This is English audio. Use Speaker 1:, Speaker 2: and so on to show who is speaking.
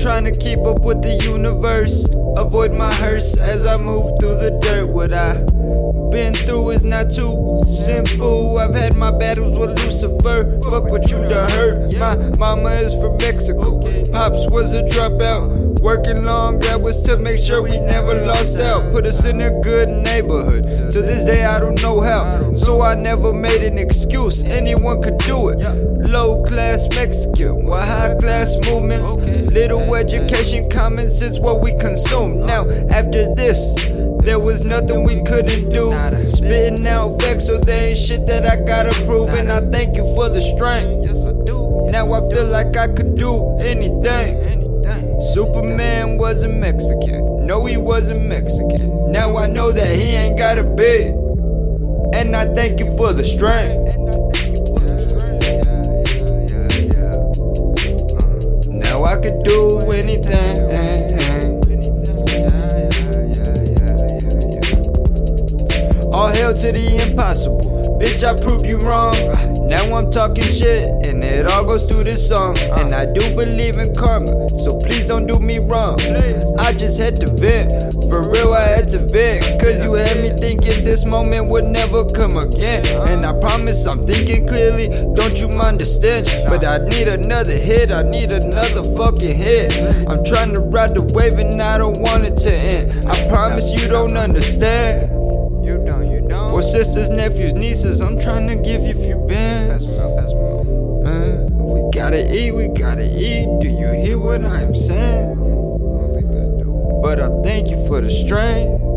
Speaker 1: to keep up with the universe. Avoid my hearse as I move through the dirt. What I been through is not too simple. I've had my battles with Lucifer. Fuck what you done heard. My mama is from Mexico. Pops was a dropout. Working long hours to make sure we never lost out. Put us in a good neighborhood. To this day, I don't know how. So I never made an excuse. Anyone could do it. Low class Mexican, with high class movements. Little education, common sense, what we consume. Now, after this, there was nothing we couldn't do. Spitting out facts, so there ain't shit that I gotta prove. And I thank you for the strength.
Speaker 2: Yes, I do.
Speaker 1: Now I feel like I could do anything. Superman wasn't Mexican. No, he wasn't Mexican. Now I know that he ain't got a bed. And I thank you for the strength. Yeah yeah yeah. Uh. Now I could do anything. Hail to the impossible. Bitch, I prove you wrong. Now I'm talking shit, and it all goes through this song. And I do believe in karma, so please don't do me wrong. I just had to vent, for real, I had to vent. Cause you had me thinking this moment would never come again. And I promise I'm thinking clearly, don't you mind the stench? But I need another hit, I need another fucking hit. I'm trying to ride the wave, and I don't want it to end. I promise you don't understand.
Speaker 2: You don't, you
Speaker 1: Sisters, nephews, nieces, I'm trying to give you a few bands.
Speaker 2: Pass me up, pass.
Speaker 1: Man, we gotta eat, we gotta eat. Do you hear what I'm saying?
Speaker 2: I don't think that do.
Speaker 1: But I thank you for the strength.